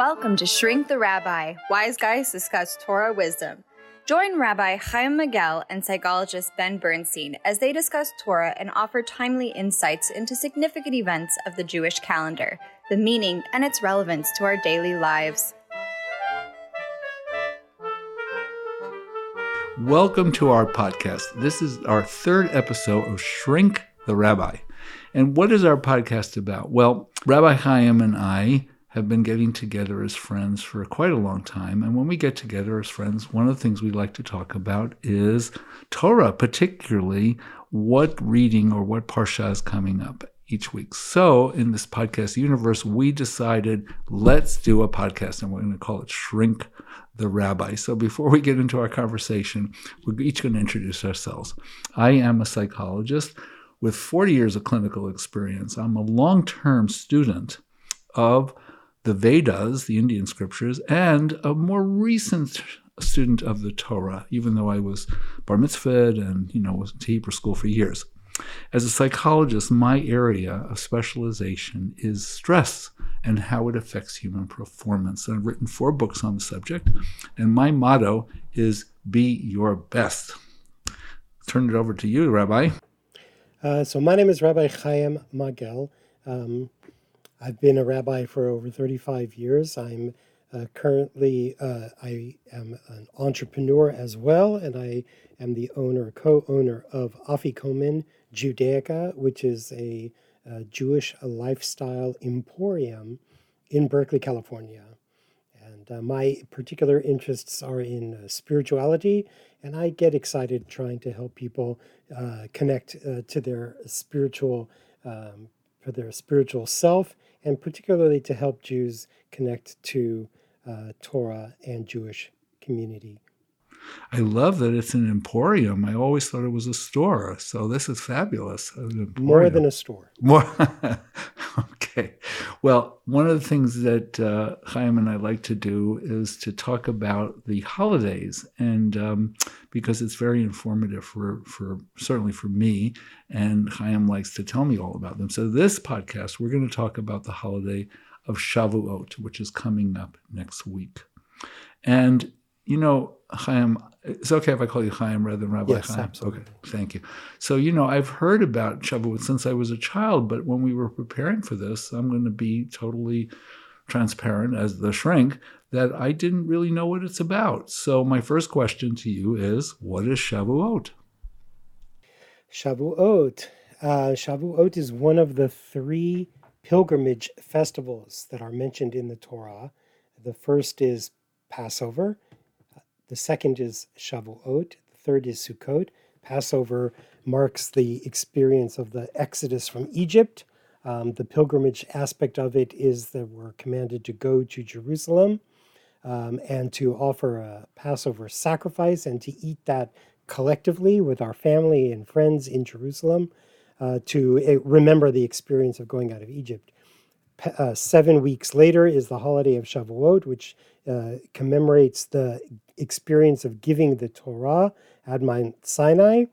Welcome to Shrink the Rabbi. Wise guys discuss Torah wisdom. Join Rabbi Chaim Magel and psychologist Ben Bernstein as they discuss Torah and offer timely insights into significant events of the Jewish calendar, the meaning and its relevance to our daily lives. Welcome to our podcast. This is our third episode of Shrink the Rabbi. And what is our podcast about? Well, Rabbi Chaim and I have been getting together as friends for quite a long time. And when we get together as friends, one of the things we like to talk about is Torah, particularly what reading or what parsha is coming up each week. So in this podcast universe, we decided let's do a podcast and we're going to call it Shrink the Rabbi. So before we get into our conversation, we're each going to introduce ourselves. I am a psychologist with 40 years of clinical experience. I'm a long term student of the Vedas, the Indian scriptures, and a more recent student of the Torah, even though I was bar mitzvahed and you know was to Hebrew school for years. As a psychologist, my area of specialization is stress and how it affects human performance. I've written four books on the subject, and my motto is "Be your best." Turn it over to you, Rabbi. Uh, so my name is Rabbi Chaim Magel. Um, I've been a rabbi for over 35 years. I'm uh, currently, uh, I am an entrepreneur as well, and I am the owner, co-owner of Afikomen Judaica, which is a, a Jewish lifestyle emporium in Berkeley, California. And uh, my particular interests are in uh, spirituality, and I get excited trying to help people uh, connect uh, to their spiritual, um, for their spiritual self and particularly to help Jews connect to uh, Torah and Jewish community. I love that it's an emporium. I always thought it was a store. So this is fabulous. More than a store. More. okay. Well, one of the things that uh, Chaim and I like to do is to talk about the holidays, and um, because it's very informative for, for certainly for me, and Chaim likes to tell me all about them. So this podcast, we're going to talk about the holiday of Shavuot, which is coming up next week. And you know, Chaim, it's okay if I call you Chaim rather than Rabbi yes, Chaim. Absolutely. Okay, thank you. So, you know, I've heard about Shavuot since I was a child, but when we were preparing for this, I'm going to be totally transparent as the shrink that I didn't really know what it's about. So, my first question to you is what is Shavuot? Shavuot. Uh, Shavuot is one of the three pilgrimage festivals that are mentioned in the Torah. The first is Passover. The second is Shavuot. The third is Sukkot. Passover marks the experience of the exodus from Egypt. Um, the pilgrimage aspect of it is that we're commanded to go to Jerusalem um, and to offer a Passover sacrifice and to eat that collectively with our family and friends in Jerusalem uh, to uh, remember the experience of going out of Egypt. Uh, seven weeks later is the holiday of Shavuot, which uh, commemorates the experience of giving the Torah at Mount Sinai.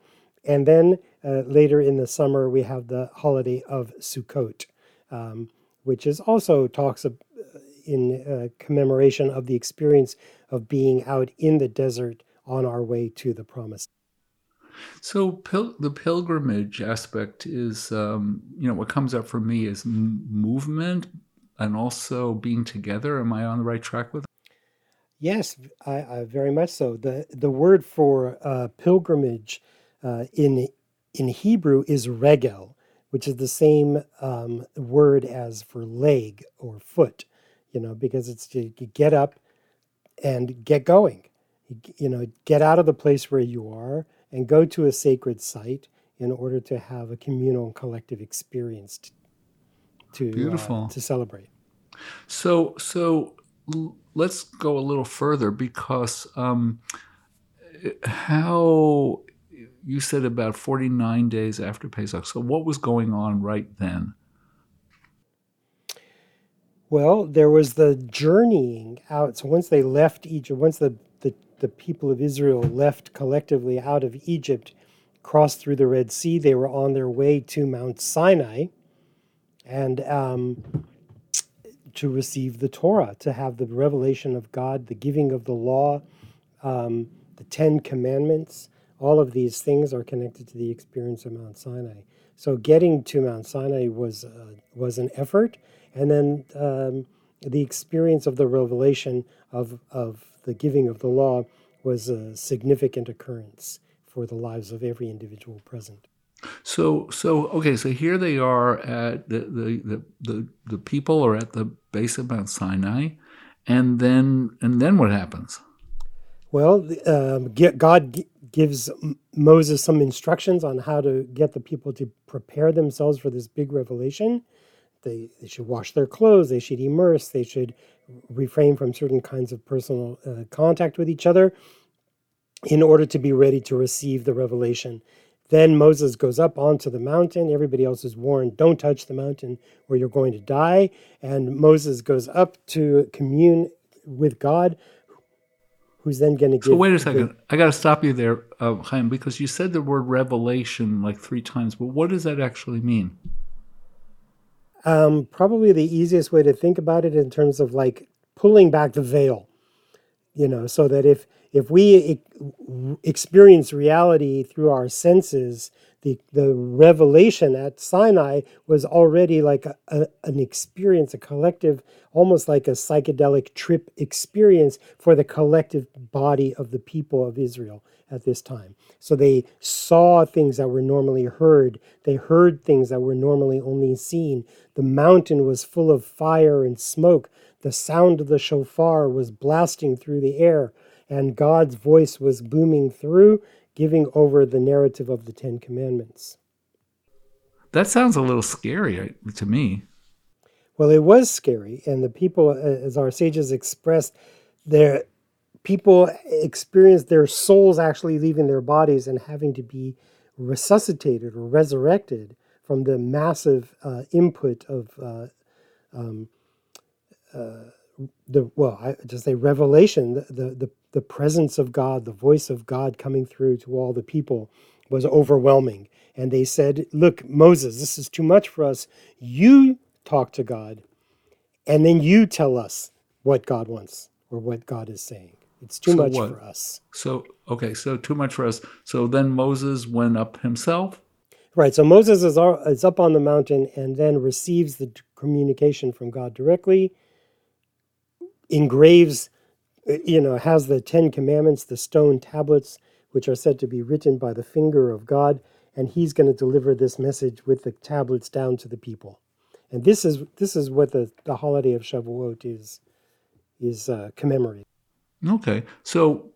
And then uh, later in the summer, we have the holiday of Sukkot, um, which is also talks of, uh, in uh, commemoration of the experience of being out in the desert on our way to the promised. So pil- the pilgrimage aspect is, um, you know, what comes up for me is m- movement and also being together. Am I on the right track with? Yes, I, I very much so. the The word for uh, pilgrimage uh, in in Hebrew is regel, which is the same um, word as for leg or foot. You know, because it's to get up and get going. You, you know, get out of the place where you are and go to a sacred site in order to have a communal and collective experience to uh, Beautiful. to celebrate. So so let's go a little further because um, how you said about 49 days after Pesach. So what was going on right then? Well, there was the journeying out. So once they left Egypt, once the, the, people of Israel left collectively out of Egypt, crossed through the Red Sea, they were on their way to Mount Sinai. And um, to receive the Torah, to have the revelation of God, the giving of the law, um, the Ten Commandments. All of these things are connected to the experience of Mount Sinai. So getting to Mount Sinai was uh, was an effort, and then um, the experience of the revelation of of the giving of the law was a significant occurrence for the lives of every individual present. So so okay, so here they are at the the the the, the people are at the base of Mount Sinai, and then and then what happens? Well, um, God gives Moses some instructions on how to get the people to prepare themselves for this big revelation. They, they should wash their clothes, they should immerse, they should refrain from certain kinds of personal uh, contact with each other in order to be ready to receive the revelation. Then Moses goes up onto the mountain. Everybody else is warned, don't touch the mountain or you're going to die. And Moses goes up to commune with God, who's then going to give. So, wait a second. The, I got to stop you there, uh, Chaim, because you said the word revelation like three times. But what does that actually mean? Um, probably the easiest way to think about it in terms of like pulling back the veil, you know, so that if if we experience reality through our senses, the, the revelation at Sinai was already like a, a, an experience, a collective, almost like a psychedelic trip experience for the collective body of the people of Israel at this time. So they saw things that were normally heard, they heard things that were normally only seen. The mountain was full of fire and smoke, the sound of the shofar was blasting through the air and God's voice was booming through, giving over the narrative of the Ten Commandments. That sounds a little scary to me. Well, it was scary, and the people, as our sages expressed, their people experienced their souls actually leaving their bodies and having to be resuscitated or resurrected from the massive uh, input of uh, um, uh, the well, I just say revelation, the, the, the the presence of God, the voice of God coming through to all the people was overwhelming. And they said, Look, Moses, this is too much for us. You talk to God, and then you tell us what God wants or what God is saying. It's too so much what? for us. So, okay, so too much for us. So then Moses went up himself? Right. So Moses is, is up on the mountain and then receives the communication from God directly, engraves you know, has the Ten Commandments, the stone tablets, which are said to be written by the finger of God, and he's going to deliver this message with the tablets down to the people. And this is this is what the, the holiday of Shavuot is is uh, commemorating. Okay, so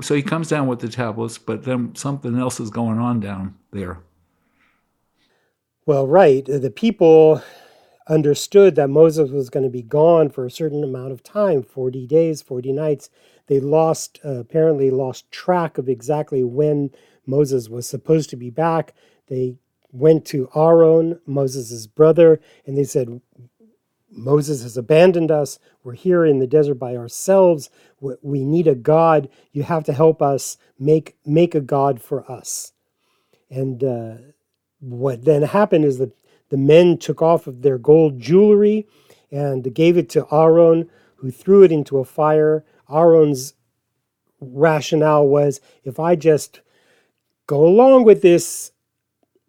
so he comes down with the tablets, but then something else is going on down there. Well, right, the people understood that Moses was going to be gone for a certain amount of time 40 days, 40 nights. They lost, uh, apparently, lost track of exactly when Moses was supposed to be back. They went to Aaron, Moses' brother, and they said, Moses has abandoned us. We're here in the desert by ourselves. We need a God. You have to help us make make a God for us. And uh, what then happened is that the men took off of their gold jewelry and gave it to Aaron, who threw it into a fire. Aaron's rationale was if I just go along with this,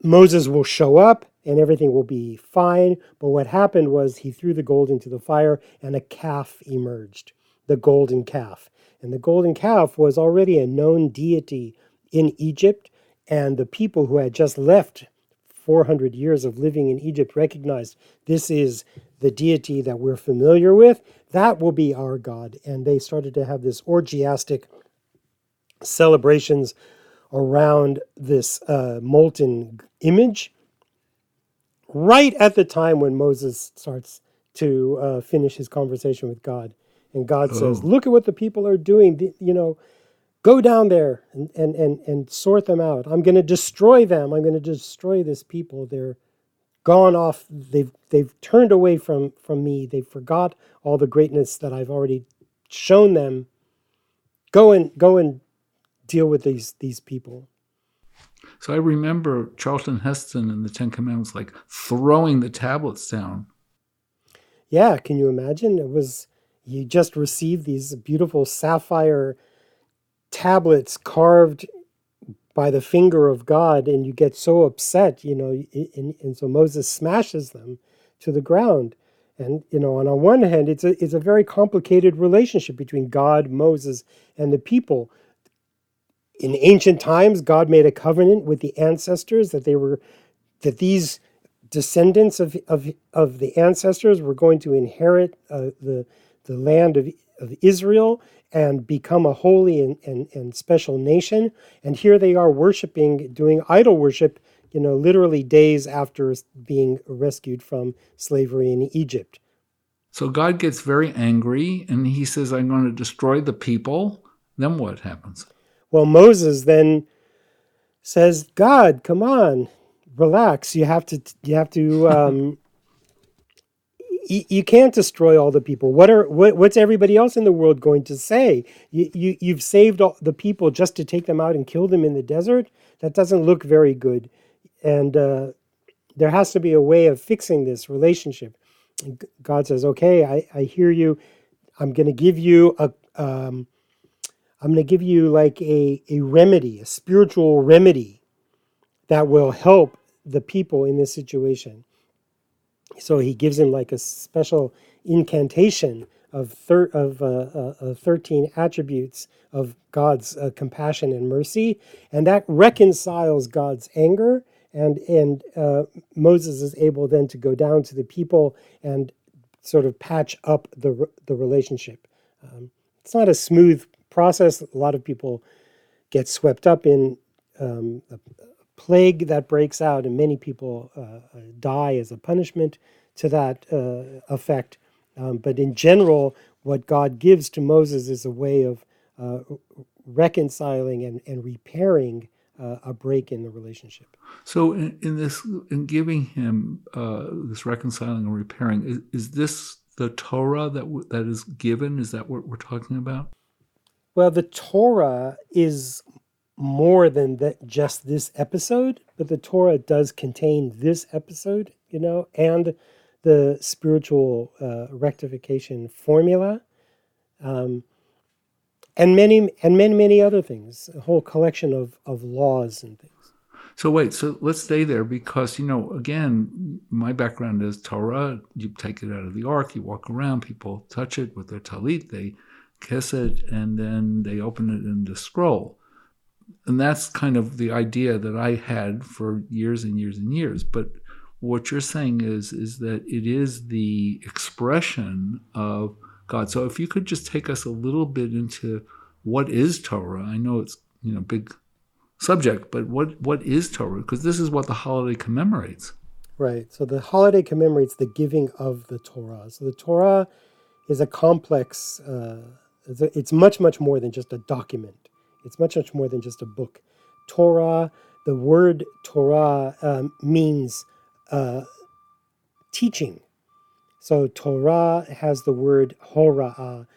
Moses will show up and everything will be fine. But what happened was he threw the gold into the fire and a calf emerged, the golden calf. And the golden calf was already a known deity in Egypt, and the people who had just left 400 years of living in Egypt recognized this is the deity that we're familiar with, that will be our God. And they started to have this orgiastic celebrations around this uh, molten image right at the time when Moses starts to uh, finish his conversation with God. And God oh. says, Look at what the people are doing. You know, Go down there and, and, and, and sort them out. I'm going to destroy them. I'm going to destroy this people. They're gone off. They've, they've turned away from, from me. They forgot all the greatness that I've already shown them. Go and, go and deal with these, these people. So I remember Charlton Heston in the Ten Commandments, like throwing the tablets down. Yeah, can you imagine? It was you just received these beautiful sapphire tablets carved by the finger of God, and you get so upset, you know, and, and so Moses smashes them to the ground. And you know, on one hand, it's a it's a very complicated relationship between God, Moses, and the people. In ancient times, God made a covenant with the ancestors that they were that these descendants of, of, of the ancestors were going to inherit uh, the, the land of, of Israel and become a holy and, and, and special nation. And here they are worshiping, doing idol worship, you know, literally days after being rescued from slavery in Egypt. So God gets very angry and he says, I'm going to destroy the people. Then what happens? Well, Moses then says, God, come on, relax. You have to you have to um, you, you can't destroy all the people. What are what, what's everybody else in the world going to say? You, you you've saved all the people just to take them out and kill them in the desert. That doesn't look very good, and uh, there has to be a way of fixing this relationship. And God says, "Okay, I, I hear you. I'm going to give you a." Um, I'm going to give you like a, a remedy, a spiritual remedy that will help the people in this situation. So he gives him like a special incantation of, thir- of, uh, uh, 13 attributes of God's uh, compassion and mercy, and that reconciles God's anger. And, and uh, Moses is able then to go down to the people and sort of patch up the, the relationship. Um, it's not a smooth process. A lot of people get swept up in um, plague that breaks out, and many people uh, uh, die as a punishment to that uh, effect. Um, but in general, what God gives to Moses is a way of uh, reconciling and, and repairing uh, a break in the relationship. So, in, in this, in giving him uh, this reconciling and repairing, is, is this the Torah that w- that is given? Is that what we're talking about? Well, the Torah is more than that just this episode, but the Torah does contain this episode, you know, and the spiritual uh, rectification formula, um, and many and many many other things. A whole collection of of laws and things. So wait, so let's stay there because you know, again, my background is Torah. You take it out of the ark, you walk around, people touch it with their talit, they kiss it, and then they open it in the scroll and that's kind of the idea that I had for years and years and years. But what you're saying is is that it is the expression of God. So if you could just take us a little bit into what is Torah. I know it's you know big subject, but what what is Torah? Because this is what the holiday commemorates. Right. So the holiday commemorates the giving of the Torah. So the Torah is a complex. Uh, it's much much more than just a document. It's much, much more than just a book. Torah, the word Torah um, means uh, teaching. So Torah has the word hora'ah,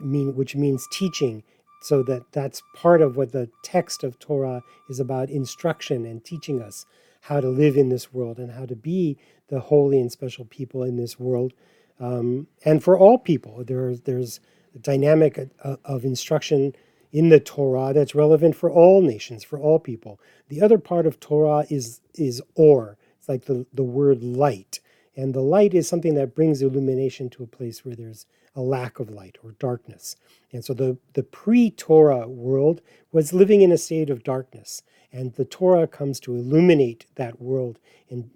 mean, which means teaching. So that that's part of what the text of Torah is about instruction and teaching us how to live in this world and how to be the holy and special people in this world. Um, and for all people, there's there's a dynamic of, uh, of instruction in the Torah that's relevant for all nations, for all people. The other part of Torah is is or. It's like the, the word light. And the light is something that brings illumination to a place where there's a lack of light or darkness. And so the, the pre Torah world was living in a state of darkness. And the Torah comes to illuminate that world and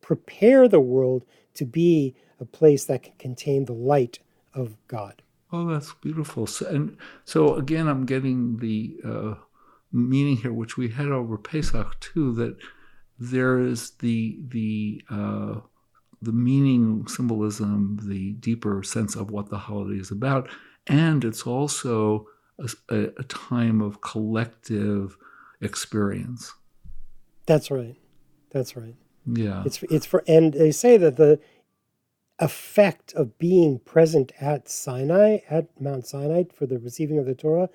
prepare the world to be a place that can contain the light of God. Oh, that's beautiful. So, and so again, I'm getting the uh, meaning here, which we had over Pesach too, that there is the the uh, the meaning, symbolism, the deeper sense of what the holiday is about, and it's also a, a time of collective experience. That's right. That's right. Yeah. It's it's for and they say that the effect of being present at Sinai, at Mount Sinai for the receiving of the Torah,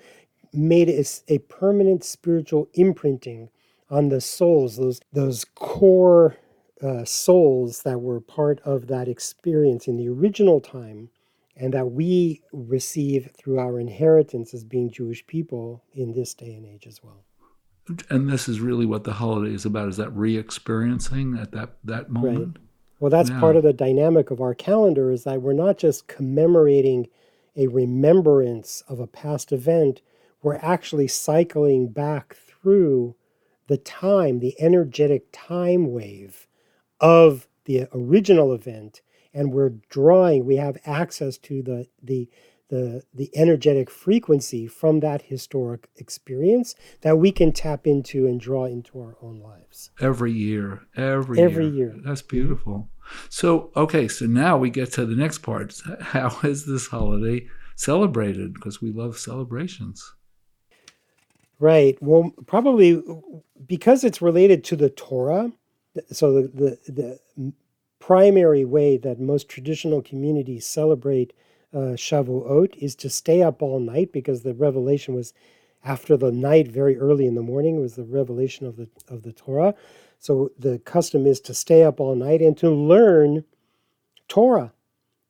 made it a, permanent spiritual imprinting on the souls, those those core uh, souls that were part of that experience in the original time and that we receive through our inheritance as being Jewish people in this day and age as well. And this is really what the holiday is about: is that re-experiencing at that that moment. Right. Well, that's yeah. part of the dynamic of our calendar is that we're not just commemorating a remembrance of a past event, we're actually cycling back through the time, the energetic time wave of the original event, and we're drawing, we have access to the, the, the, the energetic frequency from that historic experience that we can tap into and draw into our own lives. Every year, every, every year. year. That's beautiful. So, okay, so now we get to the next part. How is this holiday celebrated? Because we love celebrations. Right. Well, probably because it's related to the Torah. So the, the, the primary way that most traditional communities celebrate uh, Shavuot is to stay up all night because the revelation was after the night, very early in the morning, was the revelation of the of the Torah. So the custom is to stay up all night and to learn Torah,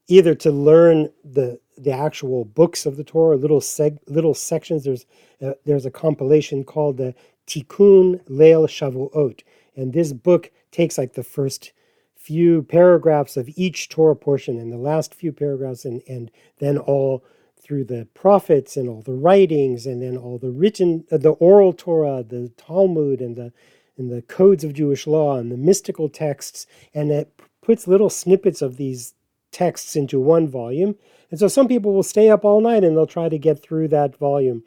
either to learn the the actual books of the Torah, little seg, little sections. There's uh, there's a compilation called the Tikkun Leil Shavuot, and this book takes like the first few paragraphs of each Torah portion and the last few paragraphs, and and then all through the prophets and all the writings, and then all the written, uh, the oral Torah, the Talmud, and the and the codes of Jewish law and the mystical texts, and it puts little snippets of these texts into one volume. And so some people will stay up all night and they'll try to get through that volume.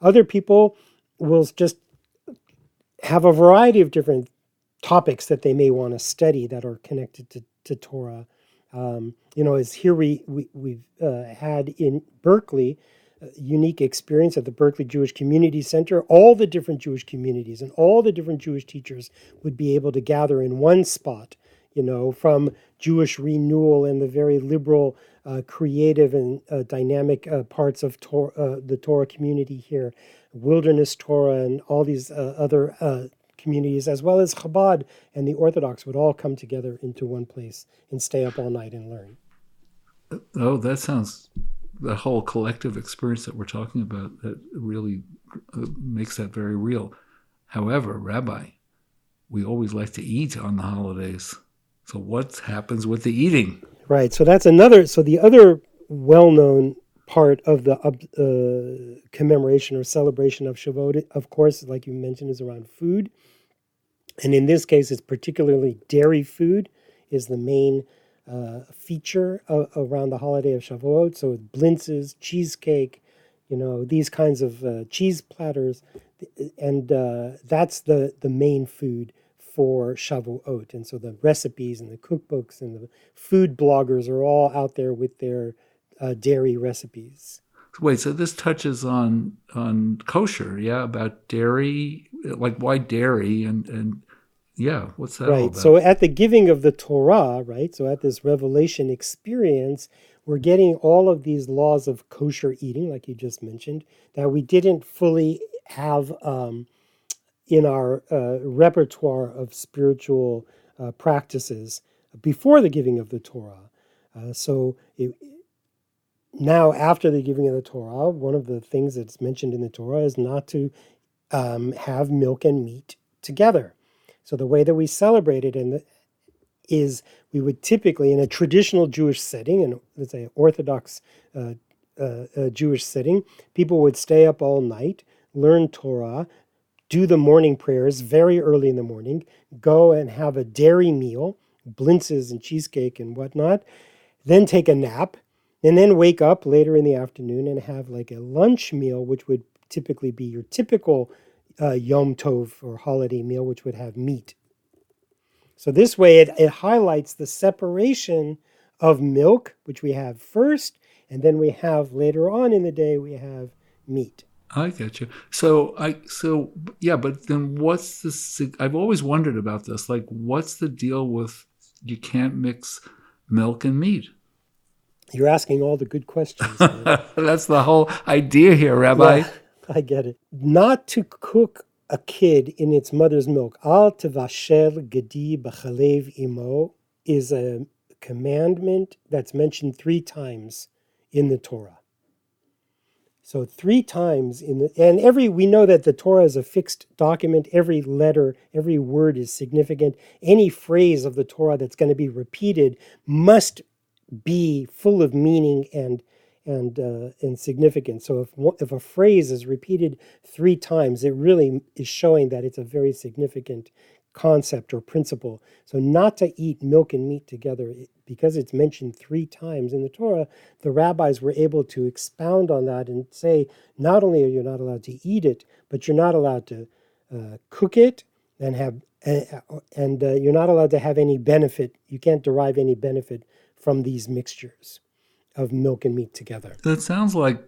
Other people will just have a variety of different topics that they may want to study that are connected to, to Torah. Um, you know, as here we, we, we've uh, had in Berkeley, unique experience at the Berkeley Jewish Community Center, all the different Jewish communities and all the different Jewish teachers would be able to gather in one spot, you know, from Jewish renewal and the very liberal, uh, creative, and uh, dynamic uh, parts of Tor- uh, the Torah community here, Wilderness Torah, and all these uh, other uh, communities, as well as Chabad and the Orthodox, would all come together into one place and stay up all night and learn. Oh, that sounds the whole collective experience that we're talking about that really uh, makes that very real. However, Rabbi, we always like to eat on the holidays. So what happens with the eating? Right. So that's another. So the other well-known part of the uh, commemoration or celebration of Shavuot, of course, like you mentioned, is around food. And in this case, it's particularly dairy food is the main uh, feature around the holiday of Shavuot. So blintzes, cheesecake, you know, these kinds of uh, cheese platters, and uh, that's the the main food for Shavuot. And so the recipes and the cookbooks and the food bloggers are all out there with their uh, dairy recipes. Wait, so this touches on on kosher, yeah, about dairy, like why dairy and and yeah, what's that? Right. So at the giving of the Torah, right? So at this revelation experience, we're getting all of these laws of kosher eating, like you just mentioned, that we didn't fully have um, in our uh, repertoire of spiritual uh, practices before the giving of the Torah. Uh, so it, now, after the giving of the Torah, one of the things that's mentioned in the Torah is not to um, have milk and meat together. So the way that we celebrate it in the, is we would typically, in a traditional Jewish setting, and let's say Orthodox uh, uh, uh, Jewish setting, people would stay up all night, learn Torah, do the morning prayers very early in the morning, go and have a dairy meal, blintzes and cheesecake and whatnot, then take a nap, and then wake up later in the afternoon and have like a lunch meal, which would typically be your typical uh, Yom Tov or holiday meal, which would have meat. So this way it, it highlights the separation of milk, which we have first, and then we have later on in the day we have meat. I get you. So I so yeah, but then what's the? I've always wondered about this. Like, what's the deal with you can't mix milk and meat? You're asking all the good questions. That's the whole idea here, Rabbi. I get it. Not to cook a kid in its mother's milk. Al tevashel gedi b'chalev imo is a commandment that's mentioned three times in the Torah. So three times in the and every we know that the Torah is a fixed document. Every letter, every word is significant. Any phrase of the Torah that's going to be repeated must be full of meaning and and uh, and significance. So if if a phrase is repeated three times, it really is showing that it's a very significant concept or principle. So not to eat milk and meat together because it's mentioned three times in the Torah, the rabbis were able to expound on that and say not only are you not allowed to eat it, but you're not allowed to uh, cook it and have uh, and uh, you're not allowed to have any benefit. You can't derive any benefit from these mixtures of milk and meat together. That sounds like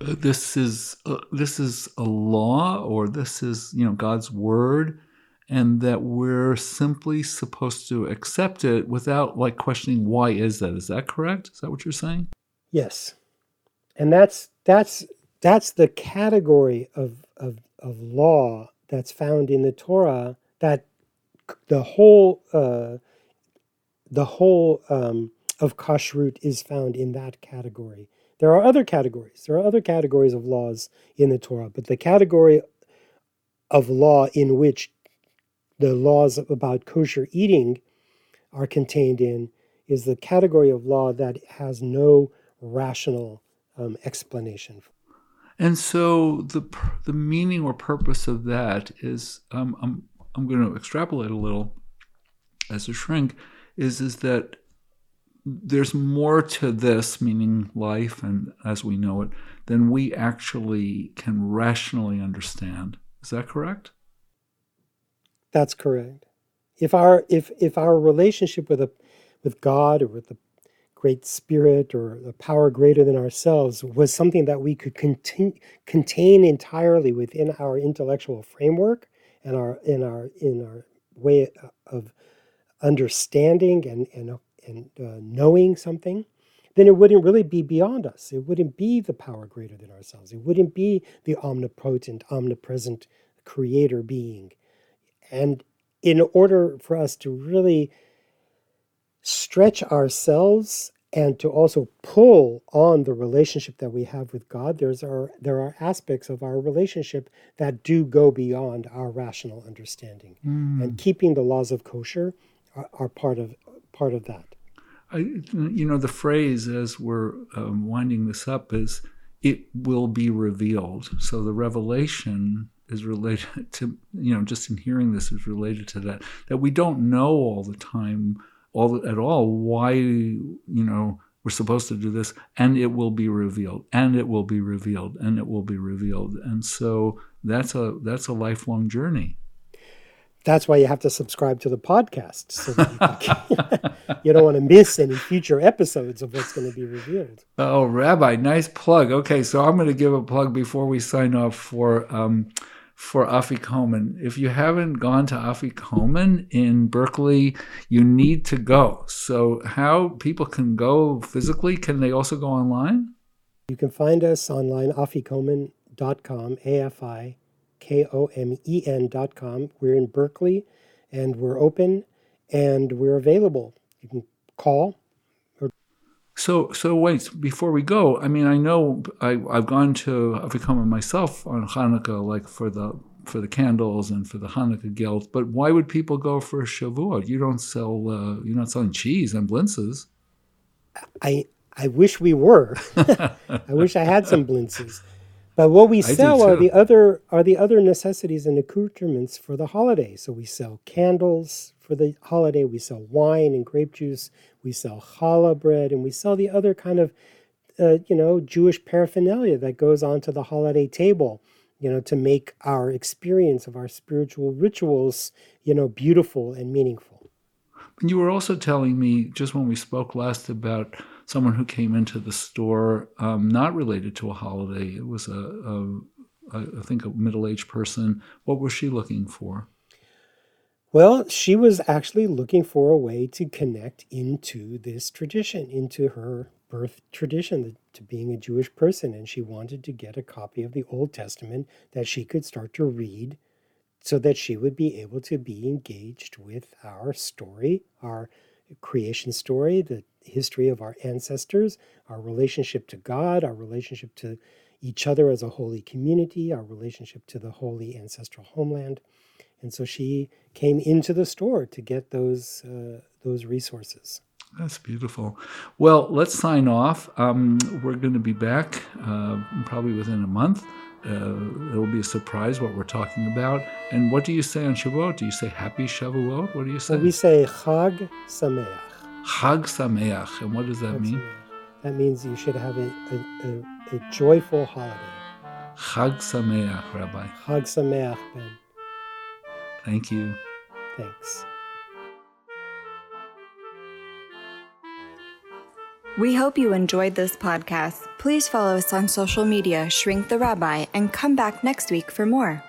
uh, this is uh, this is a law or this is you know God's word and that we're simply supposed to accept it without like questioning why is that. Is that correct? Is that what you're saying? Yes. And that's that's that's the category of of, of law that's found in the torah that the whole uh, the whole um, of kashrut is found in that category there are other categories there are other categories of laws in the torah but the category of law in which the laws about kosher eating are contained in is the category of law that has no rational um, explanation. And so the the meaning or purpose of that is um, I'm I'm going to extrapolate a little as a shrink is is that there's more to this meaning life and as we know it than we actually can rationally understand. Is that correct? That's correct. If our if if our relationship with a with God or with the great spirit or a power greater than ourselves was something that we could contain, contain entirely within our intellectual framework and our in our in our way of understanding and and and uh, knowing something then it wouldn't really be beyond us it wouldn't be the power greater than ourselves it wouldn't be the omnipotent omnipresent creator being and in order for us to really stretch ourselves and to also pull on the relationship that we have with God, there's our, there are aspects of our relationship that do go beyond our rational understanding. Mm. And keeping the laws of kosher are, are, part of part of that. I, you know, the phrase as we're um, winding this up is "it will be revealed." So the revelation is related to you know just in hearing this is related to that that we don't know all the time all at all why you know we're supposed to do this and it will be revealed and it will be revealed and it will be revealed and so that's a that's a lifelong journey that's why you have to subscribe to the podcast so you, you, don't want to miss any future episodes of what's going to be revealed oh rabbi nice plug okay so i'm going to give a plug before we sign off for um, for Afikomen. If you haven't gone to Afikomen in Berkeley, you need to go. So, how people can go physically? Can they also go online? You can find us online, afikomen.com, A F I K O M E com. We're in Berkeley and we're open and we're available. You can call, so, so wait, before we go, I mean, I know I, I've gone to Afikomen myself on Hanukkah, like for the for the candles and for the Hanukkah gelt, but why would people go for Shavuot? You don't sell, uh, you're not selling cheese and blintzes. I I wish we were. I wish I had some blintzes. But what we sell are the other are the other necessities and accoutrements for the holiday. So we sell candles for the holiday, we sell wine and grape juice, we sell challah bread, and we sell the other kind of uh, you know Jewish paraphernalia that goes onto the holiday table. You know, to make our experience of our spiritual rituals, you know, beautiful and meaningful. You were also telling me just when we spoke last about someone who came into the store um, not related to a holiday. It was a, I think a middle-aged person. What was she looking for? Well, she was actually looking for a way to connect into this tradition, into her birth tradition, to being a Jewish person. And she wanted to get a copy of the Old Testament that she could start to read so that she would be able to be engaged with our story, our creation story, the history of our ancestors, our relationship to God, our relationship to each other as a holy community, our relationship to the holy ancestral homeland. And so she came into the store to get those uh, those resources. That's beautiful. Well, let's sign off. Um, we're going to be back uh, probably within a month. Uh, it'll be a surprise what we're talking about. And what do you say on Shavuot? Do you say Happy Shavuot? What do you say? We say Chag Sameach. Chag Sameach. And what does that Chag mean? Sameach. That means you should have a, a, a, a joyful holiday. Chag Sameach, Rabbi. Chag Sameach, Ben. Thank you. Thanks. We hope you enjoyed this podcast. Please follow us on social media, Shrink the Rabbi, and come back next week for more.